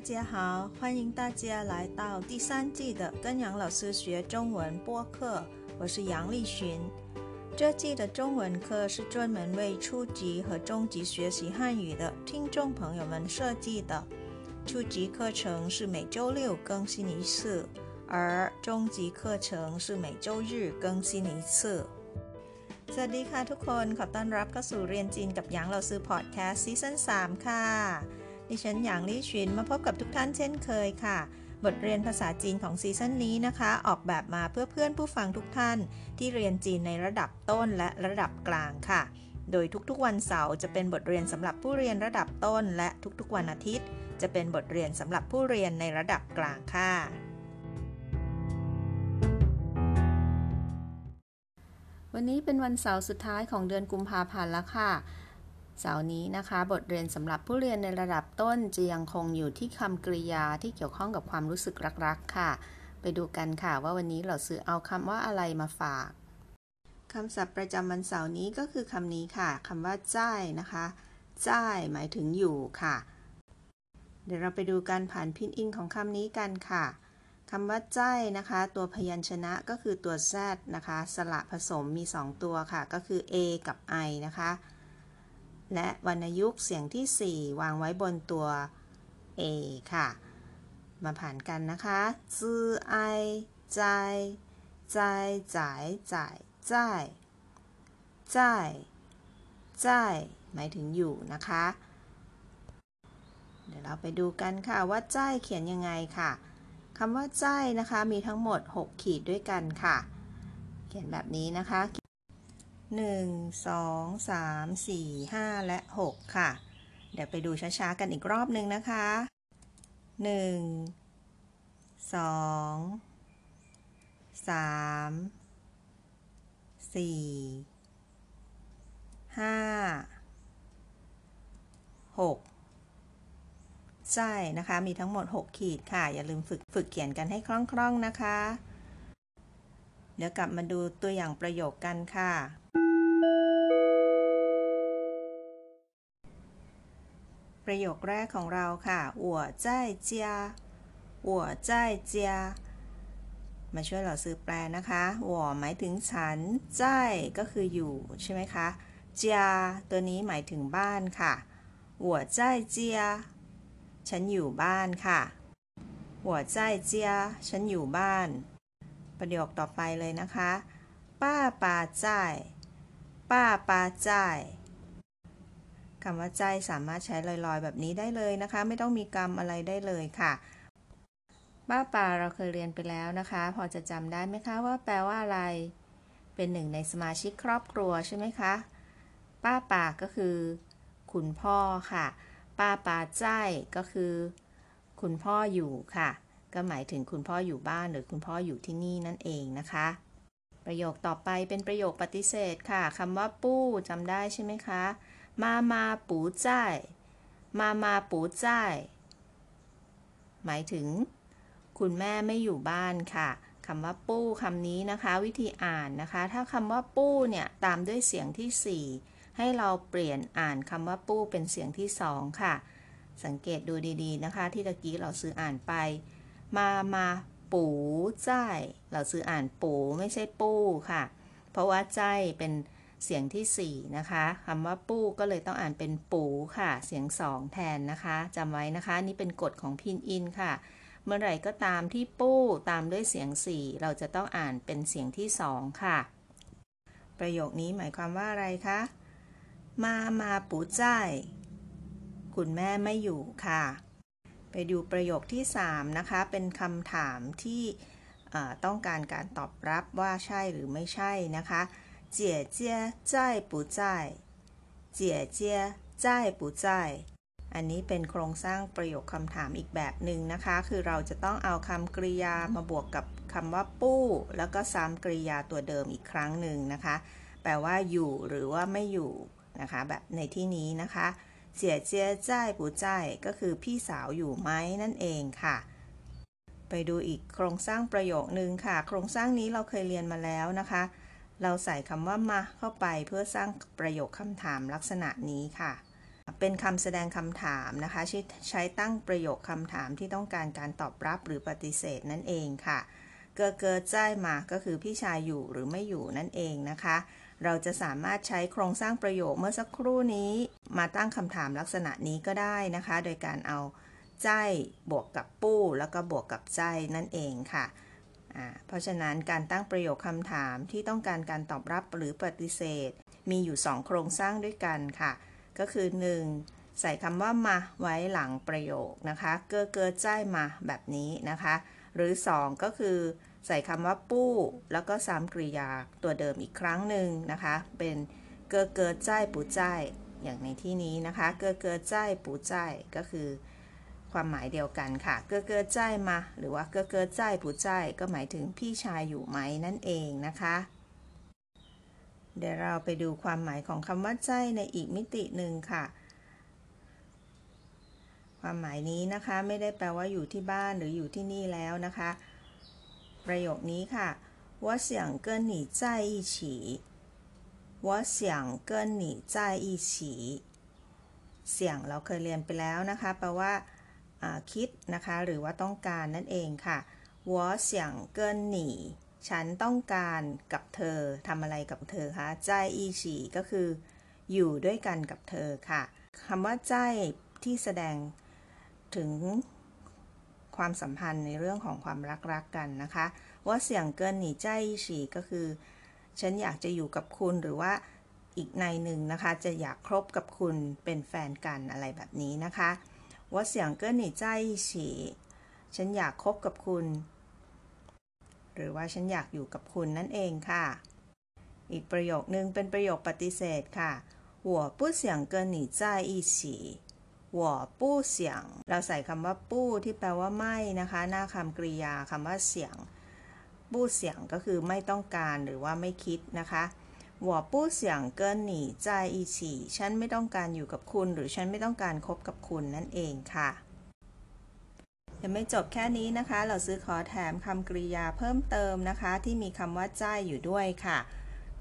家好，欢迎大家来到第三季的跟杨老师学中文播客，我是杨丽群。这季的中文课是专门为初级和中级学习汉语的听众朋友们设计的。初级课程是每周六更新一次，而中级课程是每周日更新一次。สวัสดีค่ะทุกคนขอต้อนรับเข้าสู่เรียนจีนกับหยางเราซื้อพอดแคสต์ซีซั่น3ค่ะ ดิฉันหยางลี่ชินมาพบกับทุกท่านเช่นเคยค่ะ บทเรียนภาษาจีนของซีซั่นนี้นะคะ ออกแบบมาเพื่อเพื่อนผู้ฟังทุกท่าน ที่เรียนจีนในระดับต้นและระดับกลางค่ะ โดยทุกๆวันเสาร์จะเป็นบทเรียนสำหรับผู้เรียนระดับต้น และทุกๆวันอาทิตย์ จะเป็นบทเรียนสำหรับผู้เรียนในระดับกลางค่ะวันนี้เป็นวันเสาร์สุดท้ายของเดือนกุมภาพันธ์แล้วค่ะ เสาร์นี้นะคะ บทเรียนสำหรับผู้เรียนในระดับต้นจะยังคงอยู่ที่คำกริยาที่เกี่ยวข้องกับความรู้สึกรักๆค่ะ ไปดูกันค่ะว่าวันนี้เราซื้อเอาคำว่าอะไรมาฝากคำศัพท์ประจำวันเสาร์นี้ก็คือคำนี้ค่ะคำว่าจ้ายนะคะจ้ายหมายถึงอยู่ค่ะ เดี๋ยวเราไปดูการผ่านพินอินของคำนี้กันค่ะคำว่าจ้ายนะคะ ตัวพยัญชนะก็คือตัว z นะคะ สระผสมมี 2 ตัวค่ะ ก็คือ a กับ i นะคะ และวรรณยุกต์เสียงที่ 4 วางไว้บนตัว a ค่ะ มาผ่านกันนะคะจื้อไอใจใจจ่ายจ่ายจ่ายจ่ายจ่ายหมายถึงอยู่นะคะ เดี๋ยวเราไปดูกันค่ะว่าจ่ายเขียนยังไงค่ะคำว่าใจนะคะมีทั้งหมด 6 ขีดด้วยกันค่ะ เขียนแบบนี้นะคะ 1 2 3 4 5 และ 6 ค่ะ เดี๋ยวไปดูช้าๆ กันอีกรอบหนึ่งนะคะ 1 2 3 4 5 6 ใช่นะคะ มีทั้งหมด 6 ขีดค่ะ อย่าลืมฝึกฝึกเขียนกันให้คล่องๆนะคะ เดี๋ยวกลับมาดูตัวอย่างประโยคกันค่ะ ประโยคแรกของเราค่ะหัวใจเจียหัวใจเจียมาช่วยเราซื้อแปลนะคะหัวหมายถึงฉัน ใจก็คืออยู่ใช่ไหมคะ เจียตัวนี้หมายถึงบ้านค่ะหัวใจเจียฉันอยู่บ้านค่ะหัวใจเจียฉันอยู่บ้าน ประโยคต่อไปเลยนะคะ ป้าป้าใจป้าป้าใจ คำว่าใจสามารถใช้ลอยๆ แบบนี้ได้เลยนะคะ ไม่ต้องมีกรรมอะไรได้เลยค่ะป้าป่าเราเคยเรียนไปแล้วนะคะ พอจะจำได้ไหมคะว่าแปลว่าอะไร เป็นหนึ่งในสมาชิกครอบครัวใช่ไหมคะป้าป่าก็คือ คุณพ่อค่ะ ป้าป่าใจก็คือ คุณพ่ออยู่ค่ะ ก็หมายถึงคุณพ่ออยู่บ้านหรือคุณพ่ออยู่ที่นี่นั่นเองนะคะ ประโยคต่อไปเป็นประโยคปฏิเสธค่ะคำว่าปู้จำได้ใช่ไหมคะ มามาปูใจมามาปูใจหมายถึง คุณแม่ไม่อยู่บ้านค่ะคำว่าปู้คำนี้นะคะ วิธีอ่านนะคะ ถ้าคำว่าปู้เนี่ยตามด้วยเสียงที่ 4 ให้เราเปลี่ยนอ่านคำว่าปู้เป็นเสียงที่สองค่ะ สังเกตดูดีๆนะคะ ที่ตะกี้เราซื้ออ่านไป มามาปู่ใจเราซื้ออ่านปูไม่ใช่ปู้ค่ะ เพราะว่าใจเป็น เสียงที่ 4 นะคะคำว่าปู้ก็เลยต้องอ่านเป็นปูค่ะ เสียงสองแทนนะคะจำไว้นะคะ นี่เป็นกฎของพินอินค่ะ เมื่อไหร่ก็ตามที่ปู้ตามด้วยเสียง 4 เราจะต้องอ่านเป็นเสียงที่ 2 ค่ะ ประโยคนี้หมายความว่าอะไรคะ มามาปูจ่ายคุณแม่ไม่อยู่ค่ะ ไปดูประโยคที่ 3 นะคะ เป็นคำถามที่ต้องการการตอบรับว่าใช่หรือไม่ใช่นะคะ เจี๋ยเจี๋ยใจปูจ่ายเจเจใจปูจ่ายอันนี้เป็นโครงสร้างประโยคคำถามอีกแบบหนึ่งนะคะ คือเราจะต้องเอาคำกริยามาบวกกับคำว่าปู้ แล้วก็ซ้ำกริยาตัวเดิมอีกครั้งหนึ่งนะคะ แปลว่าอยู่หรือว่าไม่อยู่นะคะ แบบในที่นี้นะคะเสียเจียใจปูใจก็คือพี่สาวอยู่ไหมนั่นเองค่ะ ไปดูอีกโครงสร้างประโยคนึงค่ะ โครงสร้างนี้เราเคยเรียนมาแล้วนะคะ เราใส่คำว่ามาเข้าไปเพื่อสร้างประโยคคำถามลักษณะนี้ค่ะ เป็นคำแสดงคำถามนะคะใช้ใช้ตั้งประโยคคำถามที่ต้องการการตอบรับหรือปฏิเสธนั่นเองค่ะ เกอเกอใจมาก็คือพี่ชายอยู่หรือไม่อยู่นั่นเองนะคะ เราจะสามารถใช้โครงสร้างประโยคเมื่อสักครู่นี้ มาตั้งคำถามลักษณะนี้ก็ได้นะคะ โดยการเอาใจบวกกับปู้ แล้วก็บวกกับใจนั่นเองค่ะ เพราะฉะนั้นการตั้งประโยคคำถามที่ต้องการการตอบรับหรือปฏิเสธ มีอยู่ 2 โครงสร้างด้วยกันค่ะ ก็คือ 1. ใส่คำว่ามาไว้หลังประโยคนะคะ เกอเกอใจมาแบบนี้นะคะ หรือ 2 ก็คือใส่คำว่าปู้ แล้วก็ซ้ำกริยาตัวเดิมอีกครั้งหนึ่งนะคะ เป็นเกอเกอใจปูใจอย่างในที่นี้นะคะ เกอเกอใจปูใจก็คือ ความหมายเดียวกันค่ะ เกื้อเกื้อใจมา หรือว่าเกื้อเกื้อใจผู้ใจก็หมายถึงพี่ชายอยู่ไหมนั่นเองนะคะ เดี๋ยวเราไปดูความหมายของคำว่าใจในอีกมิติหนึ่งค่ะ ความหมายนี้นะคะไม่ได้แปลว่าอยู่ที่บ้านหรืออยู่ที่นี่แล้วนะคะ ประโยคนี้ค่ะว่าเสียงเกินหนีใจอีฉีว่าเสียงเกินหนีใจอีฉีเสียงเราเคยเรียนไปแล้วนะคะแปลว่า คิดนะคะหรือว่าต้องการนั่นเองค่ะ我想跟你ฉันต้องการกับเธอทำอะไรกับเธอคะใจอีฉีก็คือ อยู่ด้วยกันกับเธอค่ะคำว่าใจที่แสดงถึงความสัมพันธ์ในเรื่องของความรักรักกันนะคะว่าเสียงเกินหนีใจอีฉีก็คือ ฉันอยากจะอยู่กับคุณหรือว่าอีกในหนึ่งนะคะ จะอยากครบกับคุณเป็นแฟนกันอะไรแบบนี้นะคะ ว่าเสียงเกินหนีใจฉีฉันอยากคบกับคุณ หรือว่าฉันอยากอยู่กับคุณนั่นเองค่ะ อีกประโยคนึงเป็นประโยคปฏิเสธค่ะ我不想跟你在一起我不想เราใส่คำว่าปู้ที่แปลว่าไม่นะคะ หน้าคำกริยาคำว่าเสียงปู้เสียงก็คือไม่ต้องการหรือว่าไม่คิดนะคะ 我不想跟你在一起ฉันไม่ต้องการอยู่กับคุณ หรือฉันไม่ต้องการคบกับคุณนั่นเองค่ะยังไม่จบแค่นี้นะคะ เราซื้อขอแถมคำกริยาเพิ่มเติมนะคะ ที่มีคำว่าจ้ายอยู่ด้วยค่ะ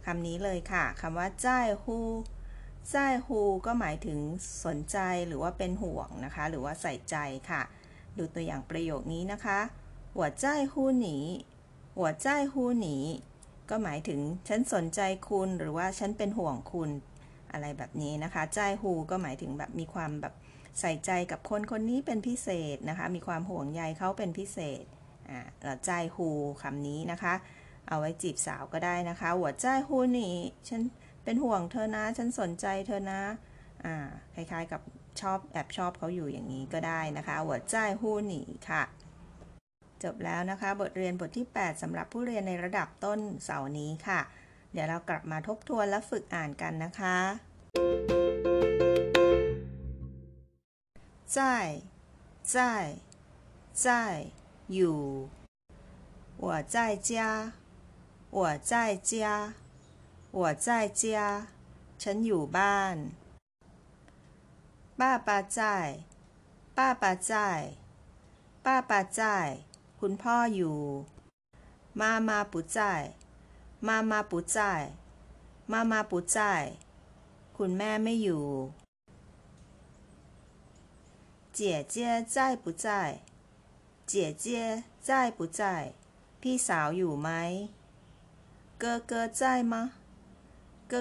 คำนี้เลยค่ะคำว่าจ้ายฮูจ้ายฮูก็หมายถึงสนใจหรือว่าเป็นห่วงนะคะ หรือว่าใส่ใจค่ะ ดูตัวอย่างประโยคนี้นะคะหัวจ้ายฮูหนีหัวจ้ายฮูหนี ก็หมายถึงฉันสนใจคุณหรือว่าฉันเป็นห่วงคุณอะไรแบบนี้นะคะใจฮูก็หมายถึงแบบมีความแบบใส่ใจกับคนคนนี้เป็นพิเศษนะคะ มีความห่วงใยเขาเป็นพิเศษอ่าใจฮูคำนี้นะคะ เอาไว้จีบสาวก็ได้นะคะ หัวใจฮูนี่ฉันเป็นห่วงเธอนะ ฉันสนใจเธอนะอ่าคล้ายๆกับชอบแอบชอบเขาอยู่อย่างนี้ก็ได้นะคะ หัวใจฮูนี่ค่ะ จบแล้วนะคะ บทเรียนบทที่ 8สำหรับผู้เรียนในระดับต้นเสาร์นี้ค่ะ เดี๋ยวเรากลับมาทบทวนและฝึกอ่านกันนะคะ在在在อยู่我在家我在家我在家ฉันอยู่บ้าน爸爸在爸爸在爸爸在 คุณพ่ออยู่ มามาปุจายมามาปุจายมามาปุจายคุณแม่ไม่อยู่เจี๋ยเจี้在ใจเจี๋เจี้ยใจพี่สาวอยู่ไหม เกอเกอใจมะเก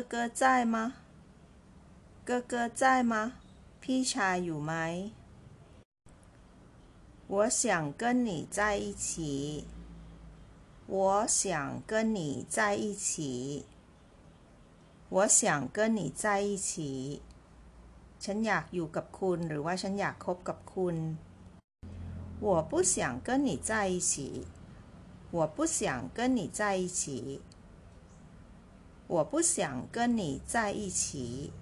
พี่ชายอยู่ไหม 我想跟你在一起。我想跟你在一起。我想跟你在一起。ฉันอยากอยู่กับคุณ หรือว่าฉันอยากคบกับคุณ我不想跟你在一起。我不想跟你在一起。我不想跟你在一起。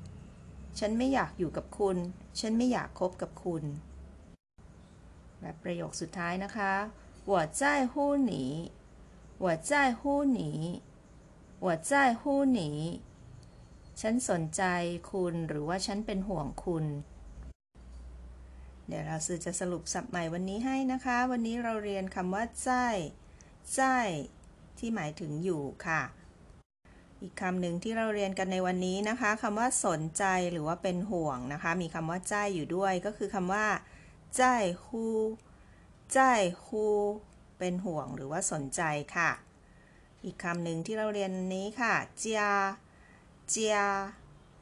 ฉันไม่อยากอยู่กับคุณ ฉันไม่อยากคบกับคุณ และประโยคสุดท้ายนะคะ我在乎你我在乎你我在乎你ฉันสนใจคุณหรือว่าฉันเป็นห่วงคุณ เดี๋ยวเราสื่อจะสรุปสับใหม่วันนี้ให้นะคะ วันนี้เราเรียนคำว่าใจใจที่หมายถึงอยู่ค่ะ อีกคำหนึ่งที่เราเรียนกันในวันนี้นะคะคำว่าสนใจหรือว่าเป็นห่วงนะคะ มีคำว่าใจอยู่ด้วยก็คือคำว่า ใจฮูใจฮูเป็นห่วงหรือว่าสนใจค่ะ อีกคำหนึ่งที่เราเรียนนี้ค่ะเจียเจีย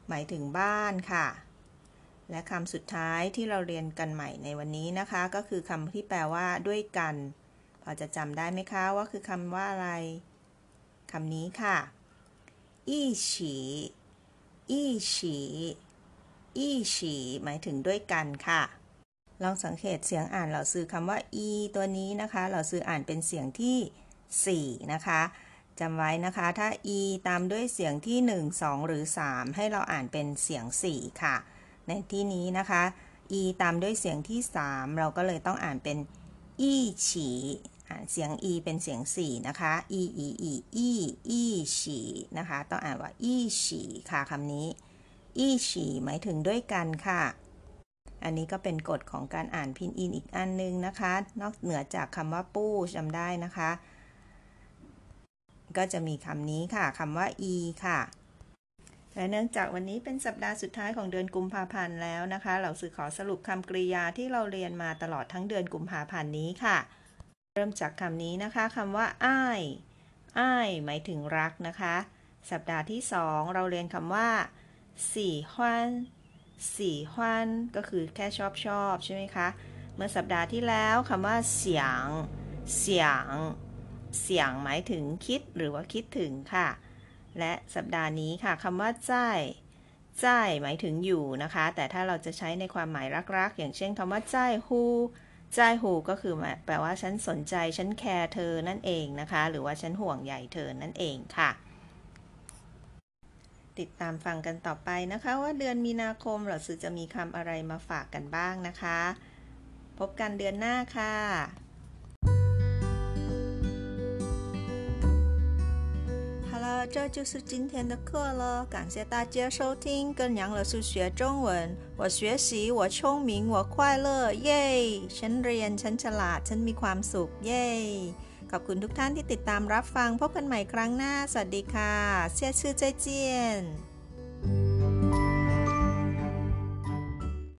หมายถึงบ้านค่ะ และคำสุดท้ายที่เราเรียนกันใหม่ในวันนี้นะคะ ก็คือคำที่แปลว่าด้วยกัน พอจะจำได้ไหมคะว่าคือคำว่าอะไรคำนี้ค่ะอีฉีอีฉีอีฉีหมายถึงด้วยกันค่ะ ลองสังเกตเสียงอ่านเหล่าซื้อคำว่า e ตัวนี้นะคะ เหล่าซื้ออ่านเป็นเสียงที่ 4 นะคะจำไว้นะคะ ถ้า e ตามด้วยเสียงที่ 1 2 หรือ 3 ให้เราอ่านเป็นเสียง 4 ค่ะ ในที่นี้นะคะ e ตามด้วยเสียงที่ 3 เราก็เลยต้องอ่านเป็น อีฉีอ่านเสียง e เป็นเสียง 4 นะคะ e e e e e ฉีนะคะ ต้องอ่านว่า อีฉีค่ะคำนี้ อีฉีหมายถึงด้วยกันค่ะ อันนี้ก็เป็นกฎของการอ่านพินอินอีกอันนึงนะคะ นอกเหนือจากคำว่าปู้จำได้นะคะ ก็จะมีคำนี้ค่ะคำว่า e ค่ะ และเนื่องจากวันนี้เป็นสัปดาห์สุดท้ายของเดือนกุมภาพันธ์แล้วนะคะ เราสื่อขอสรุปคำกริยาที่เราเรียนมาตลอดทั้งเดือนกุมภาพันธ์นี้ค่ะ เริ่มจากคำนี้นะคะคำว่าอ้ายอ้ายหมายถึงรักนะคะ สัปดาห์ที่สองเราเรียนคำว่าสี่ฮวน สี่ฮวนก็คือแค่ชอบชอบใช่ไหมคะ เมื่อสัปดาห์ที่แล้วคำว่าเสียง เสียง เสียงหมายถึงคิดหรือว่าคิดถึงค่ะ และสัปดาห์นี้ค่ะคำว่าใจใจหมายถึงอยู่นะคะ แต่ถ้าเราจะใช้ในความหมายรักๆ อย่างเช่นคำว่าใจฮูใจฮูก็คือแปลว่าฉันสนใจ ฉันแคร์เธอนั่นเองนะคะ หรือว่าฉันห่วงใยเธอนั่นเองค่ะ ติดตามฟังกันต่อไปนะคะ ว่าเดือนมีนาคมเราสื่อจะมีคำอะไรมาฝากกันบ้างนะคะ พบกันเดือนหน้าค่ะ 好了，这就是今天的课了。感谢大家收听，跟杨老师学中文。我学习，我聪明，我快乐，耶！ฉันเรียน ฉันฉลาด ฉันมีความสุข เย้ ขอบคุณทุกท่านที่ติดตามรับฟังพบกันใหม่ครั้งหน้า สวัสดีค่ะ เชื่อชื่อเจเจียน